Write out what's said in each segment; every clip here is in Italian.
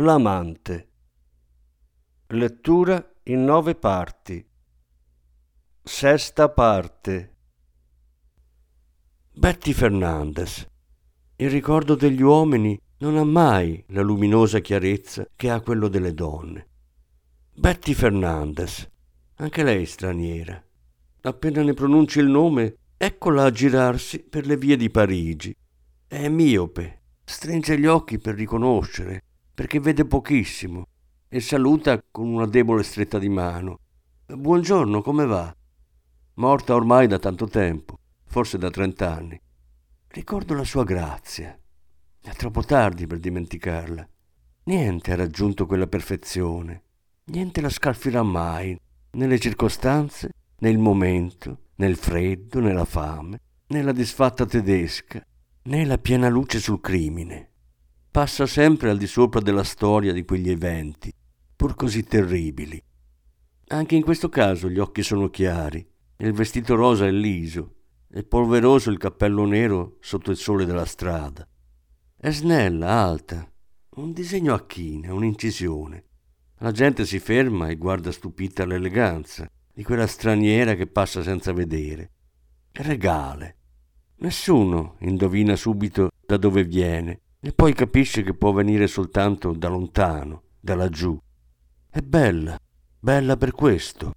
L'amante. Lettura in nove parti. Sesta parte. Betty Fernandez. Il ricordo degli uomini non ha mai la luminosa chiarezza che ha quello delle donne. Betty Fernandez, anche lei straniera. Appena ne pronunci il nome, eccola a girarsi per le vie di Parigi. È miope, stringe gli occhi per riconoscere, perché vede pochissimo e saluta con una debole stretta di mano. Buongiorno, come va? Morta ormai da tanto tempo, forse da trent'anni. Ricordo la sua grazia. È troppo tardi per dimenticarla. Niente ha raggiunto quella perfezione. Niente la scalfirà mai, nelle circostanze, nel momento, nel freddo, nella fame, nella disfatta tedesca, né la piena luce sul crimine passa sempre al di sopra della storia di quegli eventi, pur così terribili. Anche in questo caso gli occhi sono chiari, il vestito rosa è liso, e polveroso il cappello nero sotto il sole della strada. È snella, alta, un disegno a china, un'incisione. La gente si ferma e guarda stupita l'eleganza di quella straniera che passa senza vedere. Regale. Nessuno indovina subito da dove viene e poi capisce che può venire soltanto da lontano, da laggiù. È bella, bella per questo.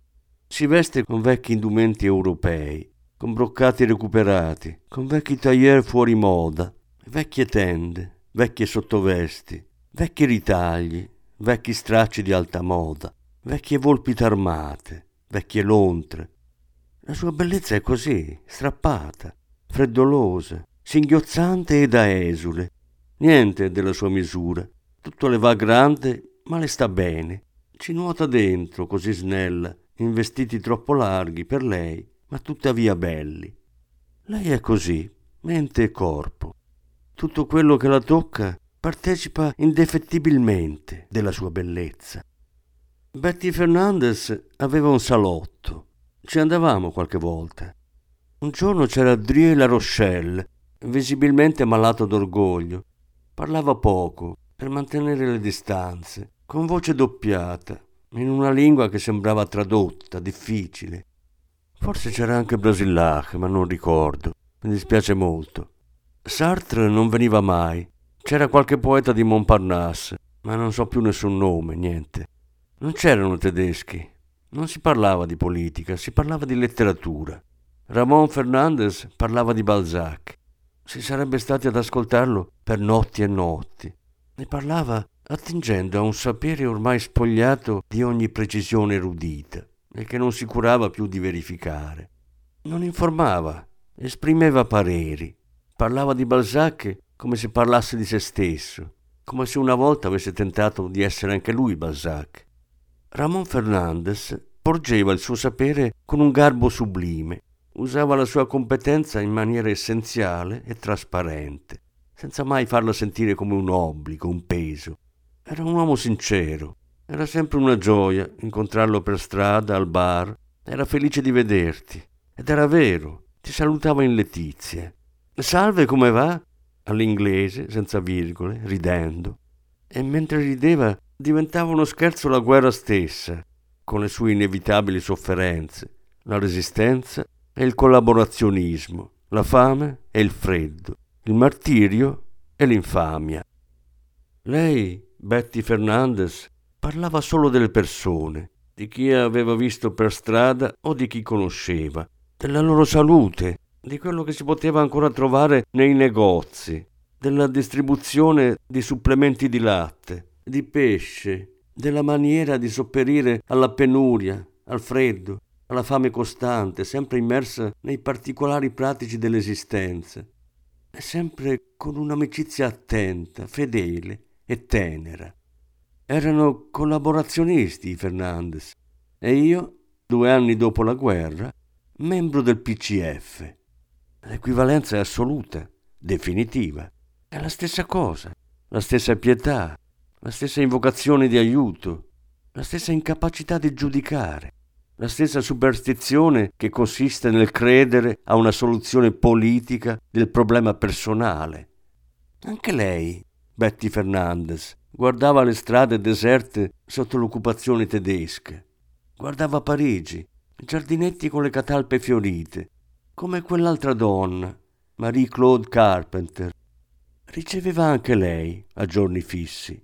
Si veste con vecchi indumenti europei, con broccati recuperati, con vecchi tailleur fuori moda, vecchie tende, vecchie sottovesti, vecchi ritagli, vecchi stracci di alta moda, vecchie volpi tarmate, vecchie lontre. La sua bellezza è così, strappata, freddolosa, singhiozzante e da esule, Niente della sua misura. Tutto le va grande, ma le sta bene. Ci nuota dentro, così snella, in vestiti troppo larghi per lei, ma tuttavia belli. Lei è così, mente e corpo. Tutto quello che la tocca partecipa indefettibilmente della sua bellezza. Betty Fernandez aveva un salotto. Ci andavamo qualche volta. Un giorno c'era Drie La Rochelle, visibilmente malato d'orgoglio, Parlava poco, per mantenere le distanze, con voce doppiata, in una lingua che sembrava tradotta, difficile. Forse c'era anche Brasillac, ma non ricordo. Mi dispiace molto. Sartre non veniva mai. C'era qualche poeta di Montparnasse, ma non so più nessun nome, niente. Non c'erano tedeschi. Non si parlava di politica, si parlava di letteratura. Ramon Fernandez parlava di Balzac si sarebbe stati ad ascoltarlo per notti e notti. Ne parlava attingendo a un sapere ormai spogliato di ogni precisione erudita e che non si curava più di verificare. Non informava, esprimeva pareri, parlava di Balzac come se parlasse di se stesso, come se una volta avesse tentato di essere anche lui Balzac. Ramon Fernandez porgeva il suo sapere con un garbo sublime Usava la sua competenza in maniera essenziale e trasparente, senza mai farla sentire come un obbligo, un peso. Era un uomo sincero. Era sempre una gioia incontrarlo per strada, al bar. Era felice di vederti. Ed era vero. Ti salutava in letizia. Salve, come va? All'inglese, senza virgole, ridendo. E mentre rideva diventava uno scherzo la guerra stessa, con le sue inevitabili sofferenze, la resistenza e il collaborazionismo, la fame e il freddo, il martirio e l'infamia. Lei, Betty Fernandez, parlava solo delle persone, di chi aveva visto per strada o di chi conosceva, della loro salute, di quello che si poteva ancora trovare nei negozi, della distribuzione di supplementi di latte, di pesce, della maniera di sopperire alla penuria, al freddo, alla fame costante, sempre immersa nei particolari pratici dell'esistenza, e sempre con un'amicizia attenta, fedele e tenera. erano collaborazionisti i Fernandez e io, due anni dopo la guerra, membro del PCF. L'equivalenza è assoluta, definitiva. È la stessa cosa, la stessa pietà, la stessa invocazione di aiuto, la stessa incapacità di giudicare, la stessa superstizione che consiste nel credere a una soluzione politica del problema personale. Anche lei, Betty Fernandez, guardava le strade deserte sotto l'occupazione tedesca, guardava Parigi, i giardinetti con le catalpe fiorite, come quell'altra donna, Marie-Claude Carpenter. Riceveva anche lei a giorni fissi.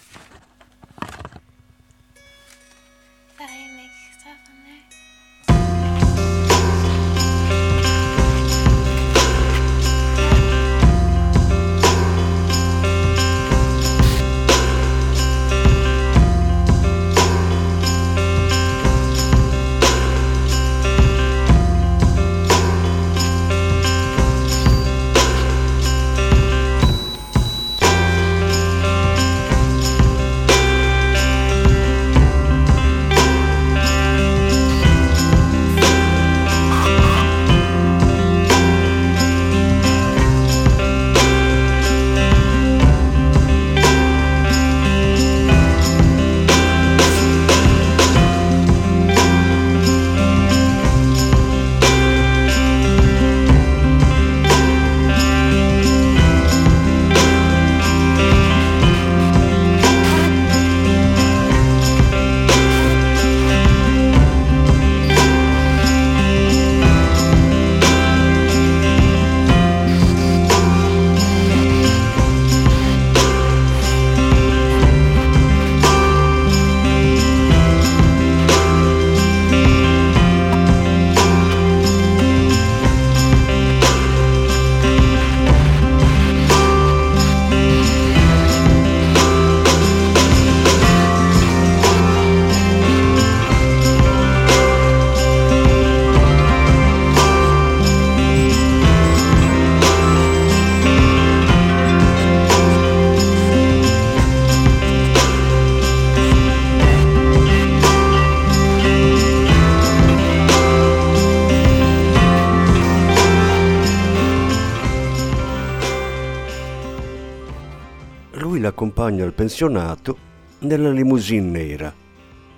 l'accompagna al pensionato nella limousine nera.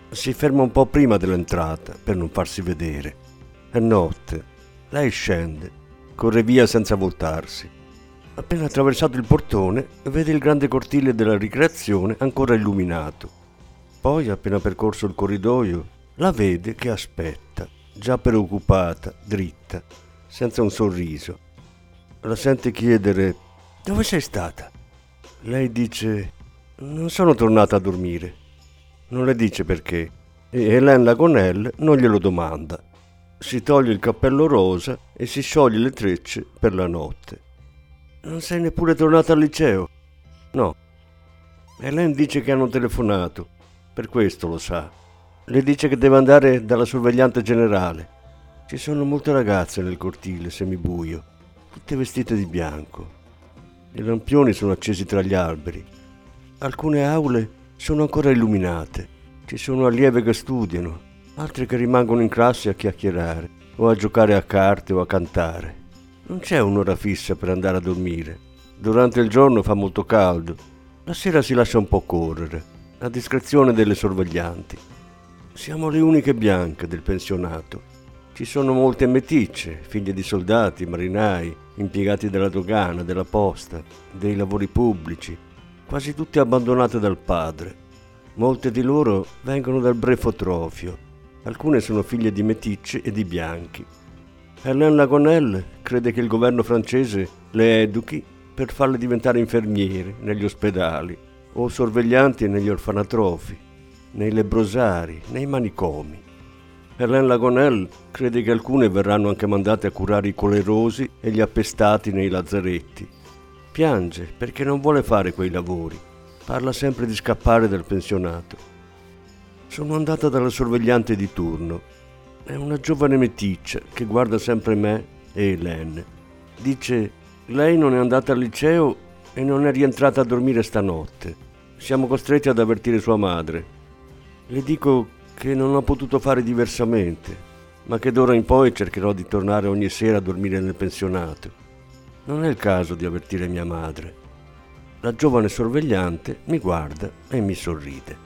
Si ferma un po' prima dell'entrata per non farsi vedere. È notte. Lei scende, corre via senza voltarsi. Appena attraversato il portone, vede il grande cortile della ricreazione ancora illuminato. Poi, appena percorso il corridoio, la vede che aspetta, già preoccupata, dritta, senza un sorriso. La sente chiedere: Dove sei stata? Lei dice, non sono tornata a dormire. Non le dice perché e Hélène Lagonel non glielo domanda. Si toglie il cappello rosa e si scioglie le trecce per la notte. Non sei neppure tornata al liceo? No. Hélène dice che hanno telefonato, per questo lo sa. Le dice che deve andare dalla sorvegliante generale. Ci sono molte ragazze nel cortile semibuio, tutte vestite di bianco. I lampioni sono accesi tra gli alberi. Alcune aule sono ancora illuminate. Ci sono allievi che studiano, altre che rimangono in classe a chiacchierare o a giocare a carte o a cantare. Non c'è un'ora fissa per andare a dormire. Durante il giorno fa molto caldo. La sera si lascia un po' correre, a discrezione delle sorveglianti. Siamo le uniche bianche del pensionato. Ci sono molte meticce, figlie di soldati, marinai, impiegati della dogana, della posta, dei lavori pubblici, quasi tutte abbandonate dal padre. Molte di loro vengono dal brefotrofio, alcune sono figlie di meticce e di bianchi. Hélène Lagonel crede che il governo francese le educhi per farle diventare infermiere negli ospedali o sorveglianti negli orfanatrofi, nei lebrosari, nei manicomi. Hélène Lagonel crede che alcune verranno anche mandate a curare i colerosi e gli appestati nei lazzaretti. Piange perché non vuole fare quei lavori. Parla sempre di scappare dal pensionato. Sono andata dalla sorvegliante di turno. È una giovane meticcia che guarda sempre me e Hélène. Dice, Lei non è andata al liceo e non è rientrata a dormire stanotte. Siamo costretti ad avvertire sua madre. Le dico che non ho potuto fare diversamente, ma che d'ora in poi cercherò di tornare ogni sera a dormire nel pensionato. Non è il caso di avvertire mia madre. La giovane sorvegliante mi guarda e mi sorride.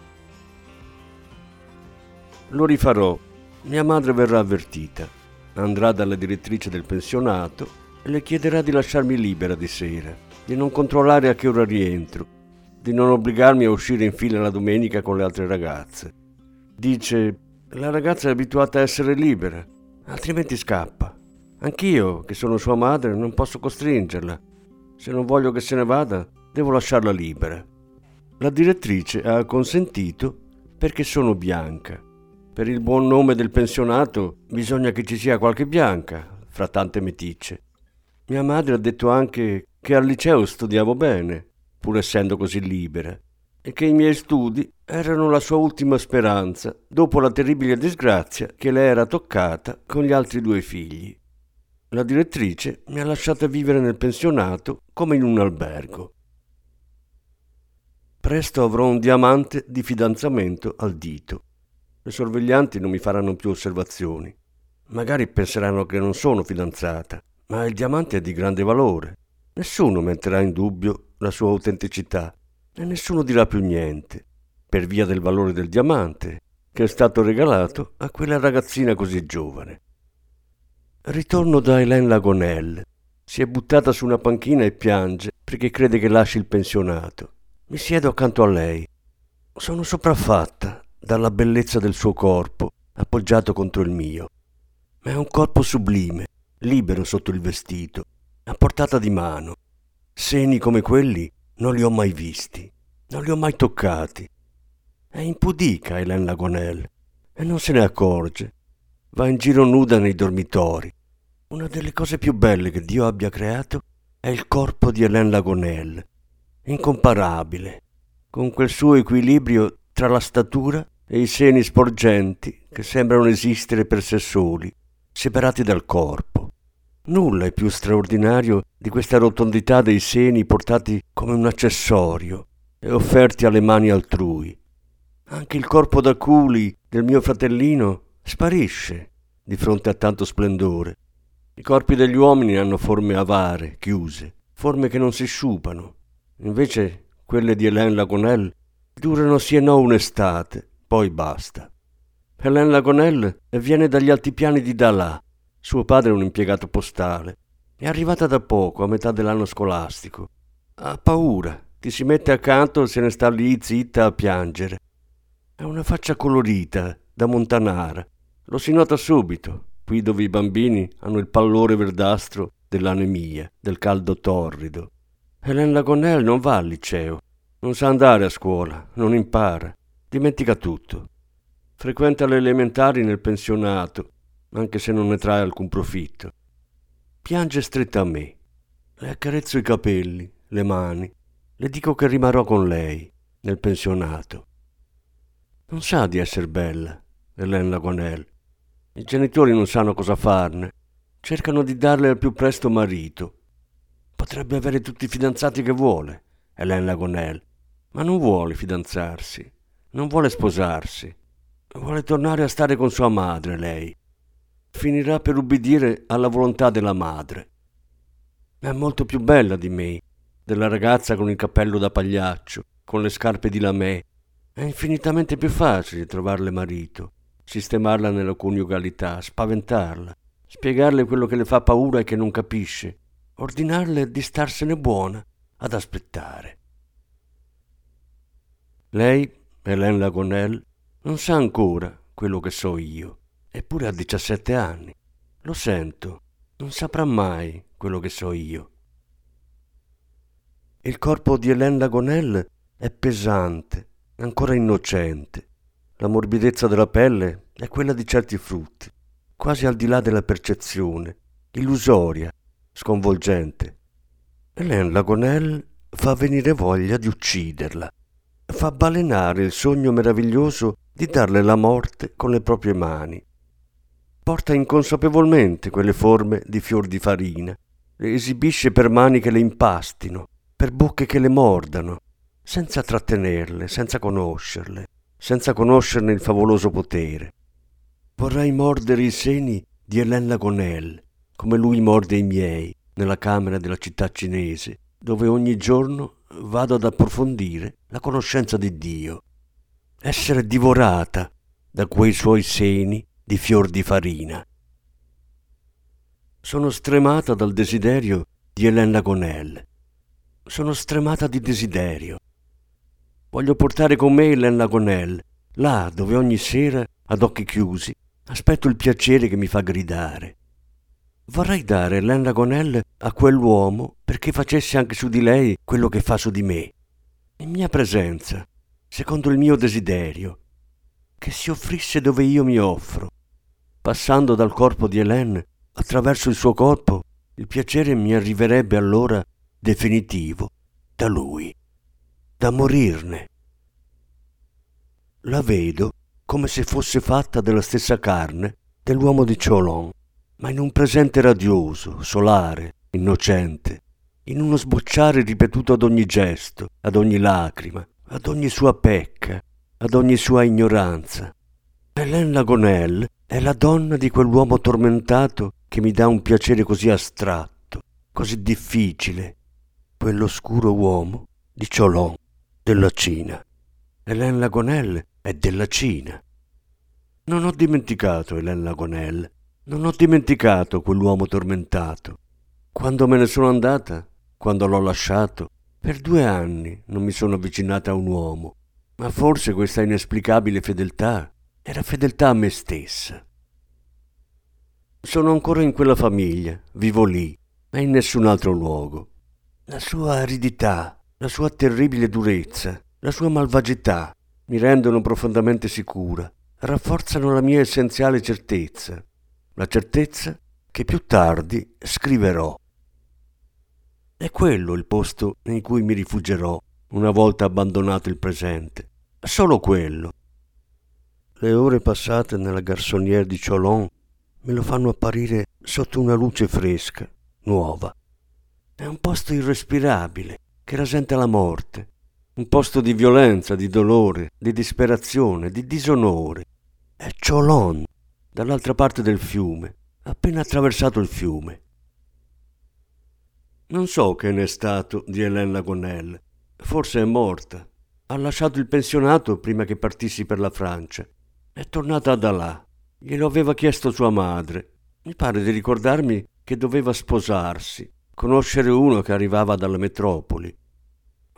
Lo rifarò. Mia madre verrà avvertita. Andrà dalla direttrice del pensionato e le chiederà di lasciarmi libera di sera, di non controllare a che ora rientro, di non obbligarmi a uscire in fila la domenica con le altre ragazze. Dice, la ragazza è abituata a essere libera, altrimenti scappa. Anch'io, che sono sua madre, non posso costringerla. Se non voglio che se ne vada, devo lasciarla libera. La direttrice ha consentito perché sono bianca. Per il buon nome del pensionato bisogna che ci sia qualche bianca, fra tante meticce. Mia madre ha detto anche che al liceo studiavo bene, pur essendo così libera, e che i miei studi erano la sua ultima speranza dopo la terribile disgrazia che le era toccata con gli altri due figli. La direttrice mi ha lasciata vivere nel pensionato come in un albergo. Presto avrò un diamante di fidanzamento al dito. Le sorveglianti non mi faranno più osservazioni. Magari penseranno che non sono fidanzata ma il diamante è di grande valore. Nessuno metterà in dubbio la sua autenticità e nessuno dirà più niente, per via del valore del diamante che è stato regalato a quella ragazzina così giovane. Ritorno da Hélène Lagonelle. Si è buttata su una panchina e piange perché crede che lasci il pensionato. Mi siedo accanto a lei. Sono sopraffatta dalla bellezza del suo corpo appoggiato contro il mio. Ma è un corpo sublime, libero sotto il vestito, a portata di mano. Seni come quelli non li ho mai visti, non li ho mai toccati. È impudica Hélène Lagonel e non se ne accorge. Va in giro nuda nei dormitori. Una delle cose più belle che Dio abbia creato è il corpo di Hélène Lagonel, incomparabile, con quel suo equilibrio tra la statura e i seni sporgenti che sembrano esistere per sé soli, separati dal corpo. Nulla è più straordinario di questa rotondità dei seni portati come un accessorio e offerti alle mani altrui. Anche il corpo da culi del mio fratellino sparisce di fronte a tanto splendore. I corpi degli uomini hanno forme avare, chiuse, forme che non si sciupano. Invece quelle di Hélène Lagonel durano sì e no un'estate, poi basta. Hélène Lagonel viene dagli altipiani di Dalà, suo padre è un impiegato postale. È arrivata da poco, a metà dell'anno scolastico. Ha paura, ti si mette accanto e se ne sta lì zitta a piangere. Ha una faccia colorita, da montanara. Lo si nota subito, qui dove i bambini hanno il pallore verdastro dell'anemia, del caldo torrido. Hélène Lagonel non va al liceo, non sa andare a scuola, non impara, dimentica tutto. Frequenta le elementari nel pensionato anche se non ne trae alcun profitto. Piange stretta a me. Le accarezzo i capelli, le mani, le dico che rimarrò con lei, nel pensionato. Non sa di essere bella, Hélène Lagonel. I genitori non sanno cosa farne. Cercano di darle al più presto marito. Potrebbe avere tutti i fidanzati che vuole, Hélène Lagonel, ma non vuole fidanzarsi, non vuole sposarsi. Vuole tornare a stare con sua madre, lei, finirà per ubbidire alla volontà della madre. È molto più bella di me, della ragazza con il cappello da pagliaccio, con le scarpe di lamè. È infinitamente più facile trovarle marito, sistemarla nella coniugalità, spaventarla, spiegarle quello che le fa paura e che non capisce, ordinarle di starsene buona ad aspettare. Lei, Hélène Lagonel, non sa ancora quello che so io. Eppure ha 17 anni. Lo sento, non saprà mai quello che so io. Il corpo di Hélène Lagonel è pesante, ancora innocente. La morbidezza della pelle è quella di certi frutti, quasi al di là della percezione, illusoria, sconvolgente. Hélène Lagonel fa venire voglia di ucciderla, fa balenare il sogno meraviglioso di darle la morte con le proprie mani porta inconsapevolmente quelle forme di fior di farina, le esibisce per mani che le impastino, per bocche che le mordano, senza trattenerle, senza conoscerle, senza conoscerne il favoloso potere. Vorrei mordere i seni di Hélène Lagonel, come lui morde i miei, nella camera della città cinese, dove ogni giorno vado ad approfondire la conoscenza di Dio. Essere divorata da quei suoi seni di fior di farina. Sono stremata dal desiderio di Hélène Gonel. Sono stremata di desiderio. Voglio portare con me Hélène Gonel, là dove ogni sera, ad occhi chiusi, aspetto il piacere che mi fa gridare. Vorrei dare Hélène Gonel a quell'uomo perché facesse anche su di lei quello che fa su di me. In mia presenza, secondo il mio desiderio, che si offrisse dove io mi offro. Passando dal corpo di Hélène attraverso il suo corpo, il piacere mi arriverebbe allora definitivo da lui, da morirne. La vedo come se fosse fatta della stessa carne dell'uomo di Cholon, ma in un presente radioso, solare, innocente, in uno sbocciare ripetuto ad ogni gesto, ad ogni lacrima, ad ogni sua pecca, ad ogni sua ignoranza. Hélène Lagonel è la donna di quell'uomo tormentato che mi dà un piacere così astratto, così difficile, quell'oscuro uomo di Cholon, della Cina. Hélène Lagonel è della Cina. Non ho dimenticato Hélène Lagonel, non ho dimenticato quell'uomo tormentato. Quando me ne sono andata, quando l'ho lasciato, per due anni non mi sono avvicinata a un uomo, ma forse questa inesplicabile fedeltà era fedeltà a me stessa. Sono ancora in quella famiglia, vivo lì, ma in nessun altro luogo. La sua aridità, la sua terribile durezza, la sua malvagità mi rendono profondamente sicura, rafforzano la mia essenziale certezza, la certezza che più tardi scriverò. È quello il posto in cui mi rifuggerò una volta abbandonato il presente. Solo quello. Le ore passate nella garçonnière di Cholon me lo fanno apparire sotto una luce fresca, nuova. È un posto irrespirabile che rasenta la morte, un posto di violenza, di dolore, di disperazione, di disonore. È Cholon, dall'altra parte del fiume, appena attraversato il fiume. Non so che ne è stato di Hélène Lagonel. Forse è morta. Ha lasciato il pensionato prima che partissi per la Francia. È tornata da là. Glielo aveva chiesto sua madre. Mi pare di ricordarmi che doveva sposarsi, conoscere uno che arrivava dalla metropoli.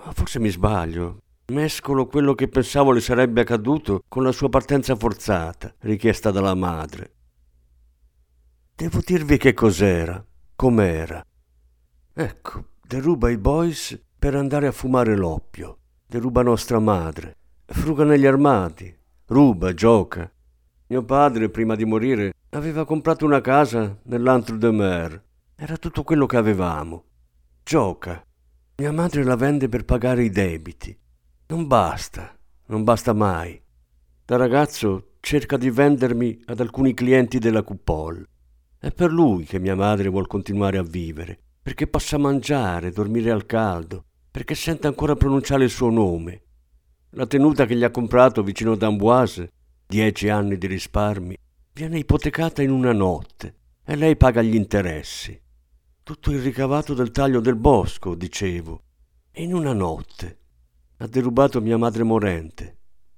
Ma forse mi sbaglio. Mescolo quello che pensavo le sarebbe accaduto con la sua partenza forzata, richiesta dalla madre. Devo dirvi che cos'era, com'era. Ecco, deruba i boys per andare a fumare l'oppio, deruba nostra madre, fruga negli armadi, ruba, gioca. Mio padre, prima di morire, aveva comprato una casa nell'Antre de Mer. Era tutto quello che avevamo. Gioca. Mia madre la vende per pagare i debiti. Non basta, non basta mai. Da ragazzo cerca di vendermi ad alcuni clienti della Coupole. È per lui che mia madre vuol continuare a vivere perché possa mangiare, dormire al caldo, perché senta ancora pronunciare il suo nome. La tenuta che gli ha comprato vicino ad Amboise, dieci anni di risparmi, viene ipotecata in una notte e lei paga gli interessi. Tutto il ricavato del taglio del bosco, dicevo, in una notte. Ha derubato mia madre morente.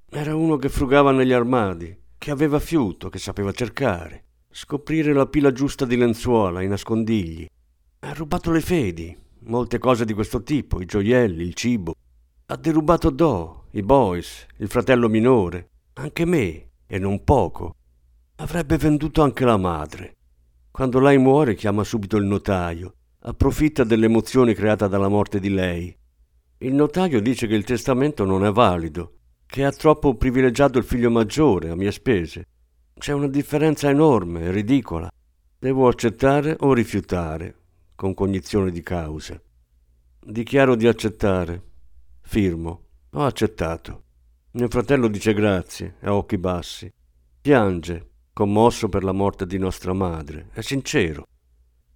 Era uno che frugava negli armadi, che aveva fiuto, che sapeva cercare, scoprire la pila giusta di lenzuola, i nascondigli, ha rubato le fedi, molte cose di questo tipo, i gioielli, il cibo. Ha derubato Do, i boys, il fratello minore, anche me, e non poco. Avrebbe venduto anche la madre. Quando lei muore chiama subito il notaio, approfitta dell'emozione creata dalla morte di lei. Il notaio dice che il testamento non è valido, che ha troppo privilegiato il figlio maggiore a mie spese. C'è una differenza enorme, ridicola. Devo accettare o rifiutare con cognizione di causa. Dichiaro di accettare. Firmo. Ho accettato. Mio fratello dice grazie, a occhi bassi. Piange, commosso per la morte di nostra madre. È sincero.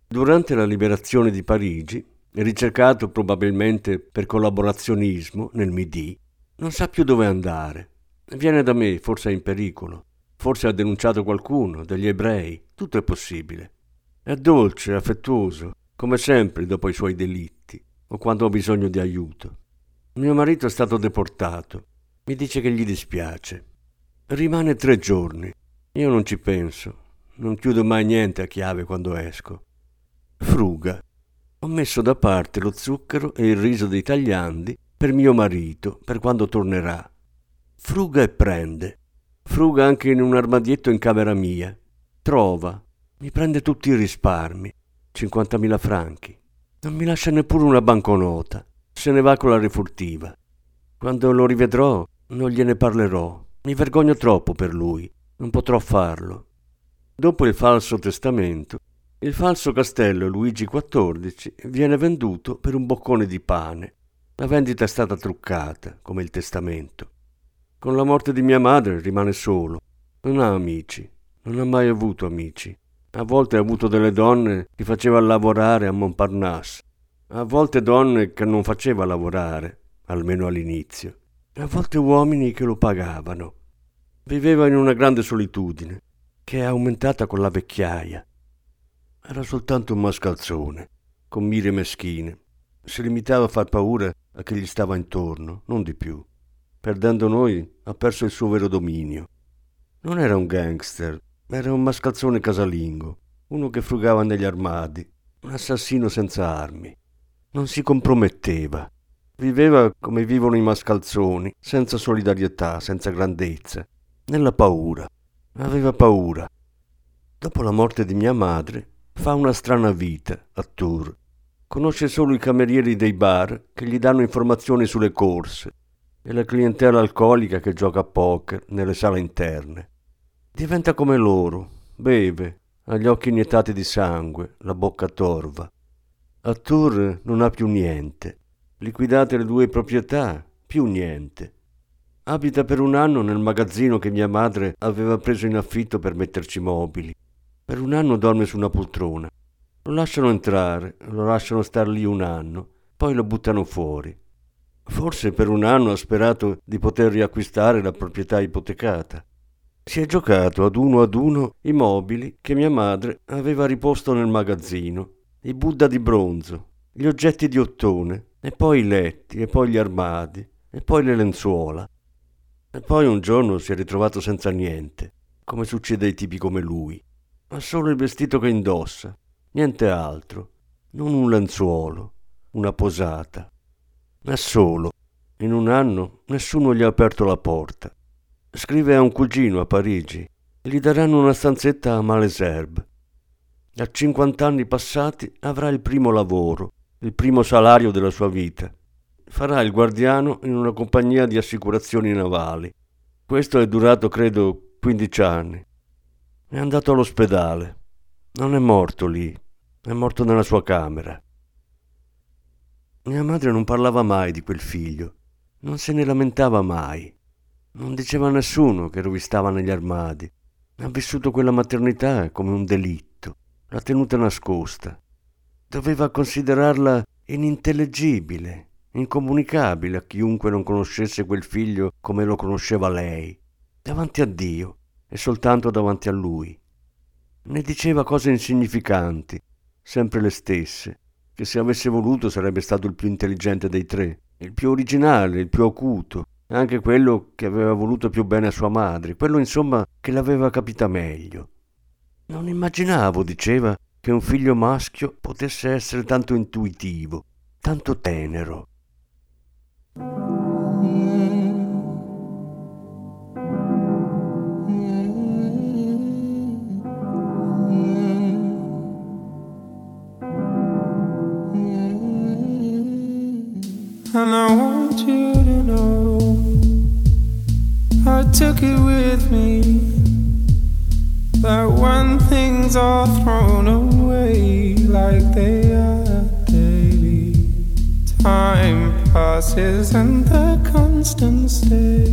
Durante la liberazione di Parigi, ricercato probabilmente per collaborazionismo nel Midi, non sa più dove andare. Viene da me, forse è in pericolo. Forse ha denunciato qualcuno, degli ebrei. Tutto è possibile. È dolce, affettuoso, come sempre dopo i suoi delitti o quando ho bisogno di aiuto. Mio marito è stato deportato. Mi dice che gli dispiace. Rimane tre giorni. Io non ci penso. Non chiudo mai niente a chiave quando esco. Fruga. Ho messo da parte lo zucchero e il riso dei tagliandi per mio marito, per quando tornerà. Fruga e prende. Fruga anche in un armadietto in camera mia. Trova. Mi prende tutti i risparmi. 50.000 franchi. Non mi lascia neppure una banconota. Se ne va con la rifurtiva. Quando lo rivedrò, non gliene parlerò. Mi vergogno troppo per lui, non potrò farlo. Dopo il falso testamento, il falso castello Luigi XIV viene venduto per un boccone di pane. La vendita è stata truccata, come il testamento. Con la morte di mia madre rimane solo. Non ha amici, non ha mai avuto amici. A volte ha avuto delle donne che faceva lavorare a Montparnasse, a volte donne che non faceva lavorare, almeno all'inizio a volte uomini che lo pagavano. Viveva in una grande solitudine, che è aumentata con la vecchiaia. Era soltanto un mascalzone, con mire meschine. Si limitava a far paura a chi gli stava intorno, non di più. Perdendo noi, ha perso il suo vero dominio. Non era un gangster, era un mascalzone casalingo, uno che frugava negli armadi, un assassino senza armi. Non si comprometteva, Viveva come vivono i mascalzoni, senza solidarietà, senza grandezza, nella paura. Aveva paura. Dopo la morte di mia madre, fa una strana vita a Tours. Conosce solo i camerieri dei bar che gli danno informazioni sulle corse e la clientela alcolica che gioca a poker nelle sale interne. Diventa come loro, beve, ha gli occhi iniettati di sangue, la bocca torva. A Tours non ha più niente liquidate le due proprietà, più niente. Abita per un anno nel magazzino che mia madre aveva preso in affitto per metterci mobili. Per un anno dorme su una poltrona. Lo lasciano entrare, lo lasciano star lì un anno, poi lo buttano fuori. Forse per un anno ha sperato di poter riacquistare la proprietà ipotecata. Si è giocato ad uno ad uno i mobili che mia madre aveva riposto nel magazzino, i Buddha di bronzo, gli oggetti di ottone, e poi i letti, e poi gli armadi, e poi le lenzuola. E poi un giorno si è ritrovato senza niente, come succede ai tipi come lui. Ma solo il vestito che indossa, niente altro, non un lenzuolo, una posata. È solo. In un anno nessuno gli ha aperto la porta. Scrive a un cugino a Parigi. Gli daranno una stanzetta a Malesherbes. A 50 anni passati avrà il primo lavoro il primo salario della sua vita. Farà il guardiano in una compagnia di assicurazioni navali. Questo è durato, credo, 15 anni. È andato all'ospedale. Non è morto lì, è morto nella sua camera. Mia madre non parlava mai di quel figlio, non se ne lamentava mai. Non diceva a nessuno che rovistava negli armadi. Ha vissuto quella maternità come un delitto, l'ha tenuta nascosta doveva considerarla inintellegibile, incomunicabile a chiunque non conoscesse quel figlio come lo conosceva lei, davanti a Dio e soltanto davanti a lui. Ne diceva cose insignificanti, sempre le stesse, che se avesse voluto sarebbe stato il più intelligente dei tre, il più originale, il più acuto, anche quello che aveva voluto più bene a sua madre, quello insomma che l'aveva capita meglio. Non immaginavo, diceva, che un figlio maschio potesse essere tanto intuitivo, tanto tenero. And I want you to know I took it with me that when things are thrown away like they are daily, time passes and the constant stay.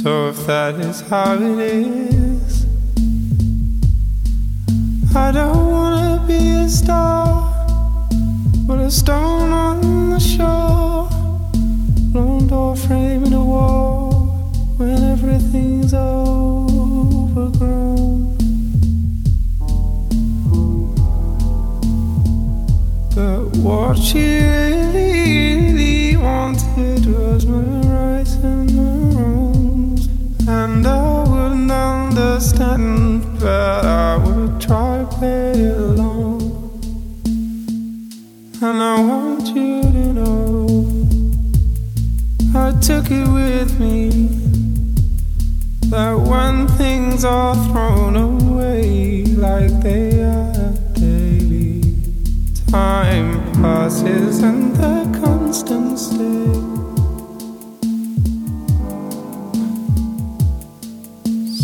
So if that is how it is, I don't wanna be a star, but a stone on the shore, lone door when everything's overgrown. But what she really wanted was my rights and my wrongs, and I wouldn't understand, but I would try to play along. And I want you to know I took it with me things are thrown away like they are daily, time passes and the constant stay.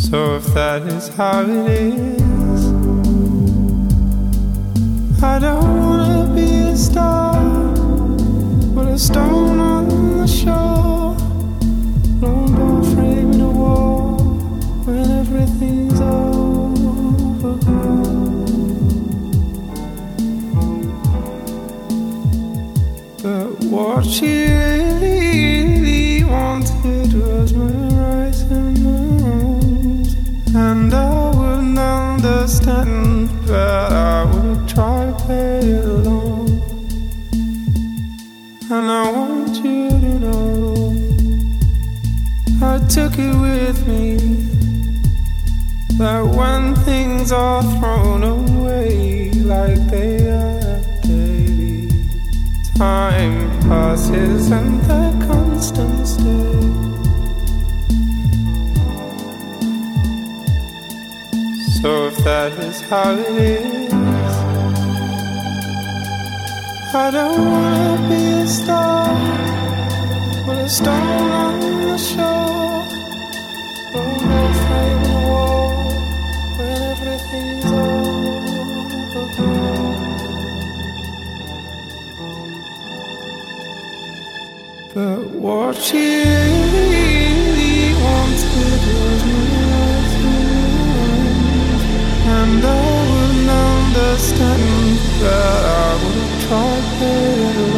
So if that is how it is, I don't I don't wanna be a star, but a stone on the shore, or no frame when everything's overgrown. But what she really wanted was and I wouldn't understand that I would try to play it along, and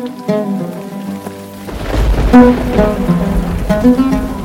Thank you.